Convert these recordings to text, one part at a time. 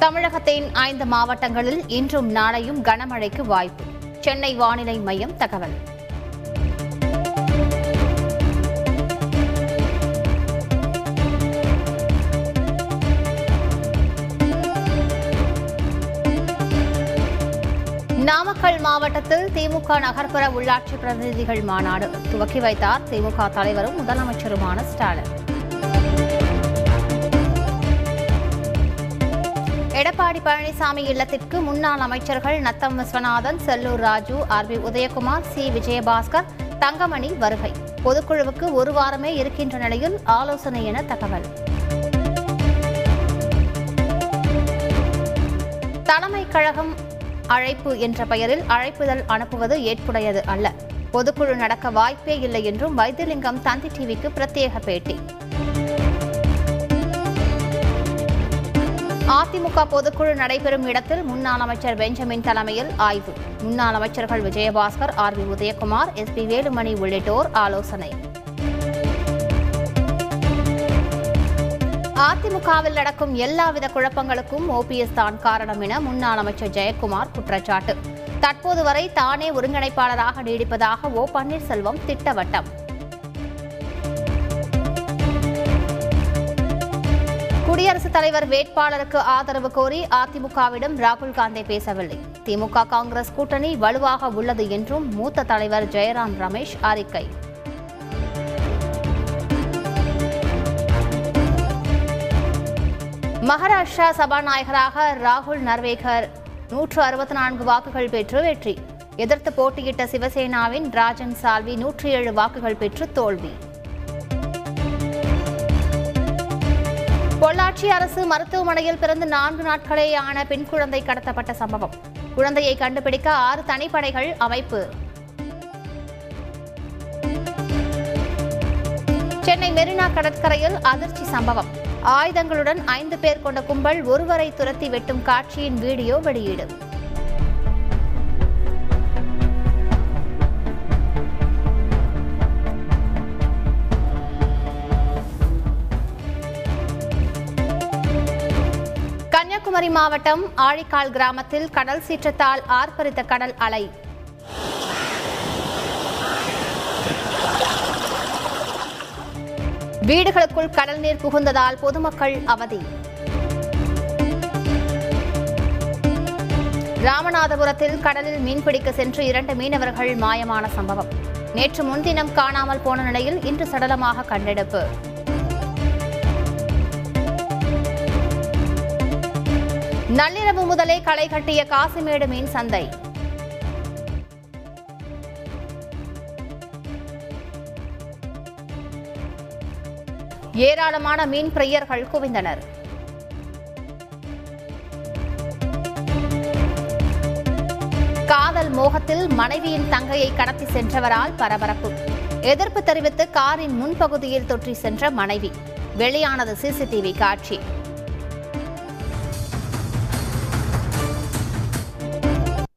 தமிழகத்தின் ஐந்து மாவட்டங்களில் இன்றும் நாளையும் கனமழைக்கு வாய்ப்பு. சென்னை வானிலை மையம் தகவல். நாமக்கல் மாவட்டத்தில் திமுக நகர்ப்புற உள்ளாட்சி பிரதிநிதிகள் மாநாடு துவக்கி வைத்தார் திமுக தலைவரும் முதலமைச்சருமான ஸ்டாலின். எடப்பாடி பழனிசாமி இல்லத்திற்கு முன்னாள் அமைச்சர்கள் Natham Viswanathan Sellur Raju R B Udhayakumar C Vijayabaskar Thangamani வருகை. பொதுக்குழுவுக்கு ஒரு வாரமே இருக்கின்ற நிலையில் ஆலோசனை என தகவல். தலைமை கழகம் அழைப்பு என்ற பெயரில் அழைப்புதல் அனுப்புவது ஏற்புடையது அல்ல. பொதுக்குழு நடக்க வாய்ப்பே இல்லை என்றும் வைத்தியலிங்கம் தந்தி டிவிக்கு பிரத்யேக பேட்டி. அதிமுக பொதுக்குழு நடைபெறும் இடத்தில் முன்னாள் அமைச்சர் பெஞ்சமின் தலைமையில் ஆய்வு. முன்னாள் அமைச்சர்கள் Vijayabaskar R V Udhayakumar S P Velumani உள்ளிட்டோர் ஆலோசனை. அதிமுகவில் நடக்கும் எல்லாவித குழப்பங்களுக்கும் ஓபிஎஸ் தான் காரணம் என முன்னாள் அமைச்சர் ஜெயக்குமார் குற்றச்சாட்டு. தற்போது வரை தானே ஒருங்கிணைப்பாளராக நீடிப்பதாக ஓ பன்னீர்செல்வம் திட்டவட்டம். குடியரசுத் தலைவர் வேட்பாளருக்கு ஆதரவு கோரி அதிமுகவிடம் ராகுல் காந்தி பேசவில்லை. திமுக காங்கிரஸ் கூட்டணி வலுவாக உள்ளது என்றும் மூத்த தலைவர் ஜெயராம் ரமேஷ் அறிக்கை. மகாராஷ்டிரா சபாநாயகராக ராகுல் நர்வேகர் நூற்று அறுபத்தி நான்கு வாக்குகள் பெற்று வெற்றி. எதிர்த்து போட்டியிட்ட சிவசேனாவின் ராஜன் சால்வி நூற்றி ஏழு வாக்குகள் பெற்று தோல்வி. பொள்ளாச்சி அரசு மருத்துவமனையில் பிறந்து நான்கு நாட்களேயான பெண் குழந்தை கடத்தப்பட்ட சம்பவம். குழந்தையை கண்டுபிடிக்க ஆறு தனிப்படைகள் அமைப்பு. சென்னை மெரினா கடற்கரையில் அதிர்ச்சி சம்பவம். ஆயுதங்களுடன் ஐந்து பேர் கொண்ட கும்பல் ஒருவரை துரத்தி வெட்டும் காட்சியின் வீடியோ வெளியீடு. கன்னியாகுமரி மாவட்டம் ஆழிக்கால் கிராமத்தில் கடல் சீற்றத்தால் ஆர்ப்பரித்த கடல் அலை. வீடுகளுக்குள் கடல் நீர் புகுந்ததால் பொதுமக்கள் அவதி. ராமநாதபுரத்தில் கடலில் மீன்பிடிக்க சென்று இரண்டு மீனவர்கள் மாயமான சம்பவம். நேற்று முன்தினம் காணாமல் போன நிலையில் இன்று சடலமாக கண்டெடுப்பு. நள்ளிரவு முதலே களை கட்டிய காசிமேடு மீன் சந்தை. ஏராளமான மீன் பிரியர்கள் குவிந்தனர். காதல் மோகத்தில் மனைவியின் தங்கையை கடத்தி சென்றவரால் பரபரப்பு. எதிர்ப்பு தெரிவித்து காரின் முன்பகுதியில் தொற்றி சென்ற மனைவி. வெளியானது சிசிடிவி காட்சி.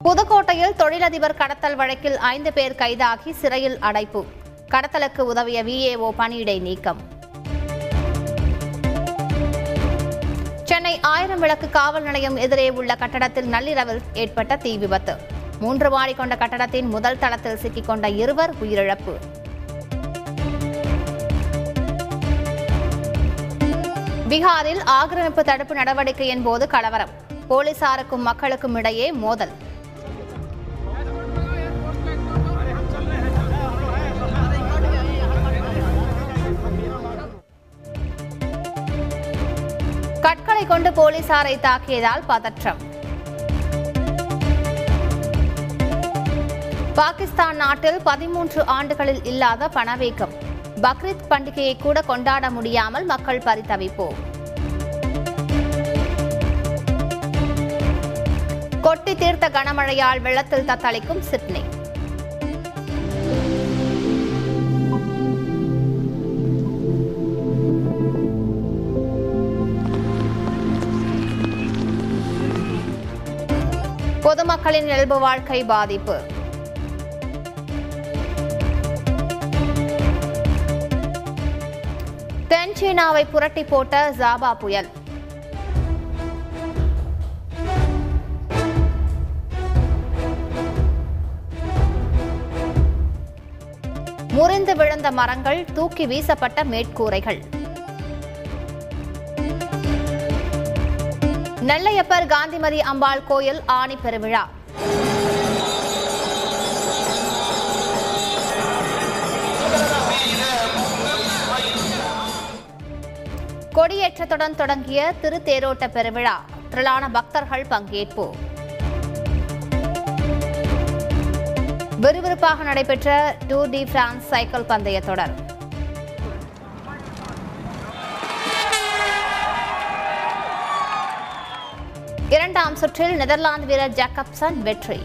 புதுக்கோட்டையில் தொழிலதிபர் கடத்தல் வழக்கில் ஐந்து பேர் கைதாகி சிறையில் அடைப்பு. கடத்தலுக்கு உதவிய விஏஓ பணியிடை நீக்கம். சென்னை ஆயிரம் விளக்கு காவல் நிலையம் எதிரே உள்ள கட்டடத்தில் நள்ளிரவில் ஏற்பட்ட தீ விபத்து. மூன்று மாடி கொண்ட கட்டடத்தின் முதல் தளத்தில் சிக்கிக்கொண்ட இருவர் உயிரிழப்பு. பீகாரில் ஆக்கிரமிப்பு தடுப்பு நடவடிக்கையின் போது கலவரம். போலீசாருக்கும் மக்களுக்கும் இடையே மோதல். கற்களை கொண்டு போலீசாரை தாக்கியதால் பதற்றம். பாகிஸ்தான் நாட்டில் பதிமூன்று ஆண்டுகளில் இல்லாத பணவீக்கம். பக்ரீத் பண்டிகையை கூட கொண்டாட முடியாமல் மக்கள் பரிதவிப்பு. கொட்டி தீர்த்த கனமழையால் வெள்ளத்தில் தத்தளிக்கும் சிட்னி. பொதுமக்களின் இயல்பு வாழ்க்கை பாதிப்பு. தென் சீனாவை புரட்டி போட்ட ஜாபா புயல். முறிந்து விழுந்த மரங்கள் தூக்கி வீசப்பட்ட மேற்கூரைகள். நெல்லையப்பர் காந்திமதி அம்பாள் கோயில் ஆணி பெருவிழா. கொடியேற்றத்துடன் தொடங்கிய திருத்தேரோட்ட பெருவிழா. திரளான பக்தர்கள் பங்கேற்பு. விறுவிறுப்பாக நடைபெற்ற டூர் டி பிரான்ஸ் சைக்கிள் பந்தய தொடர் இரண்டாம் சுற்றில் நெதர்லாந்து வீரர் ஜாக்கப்சன் வெற்றி.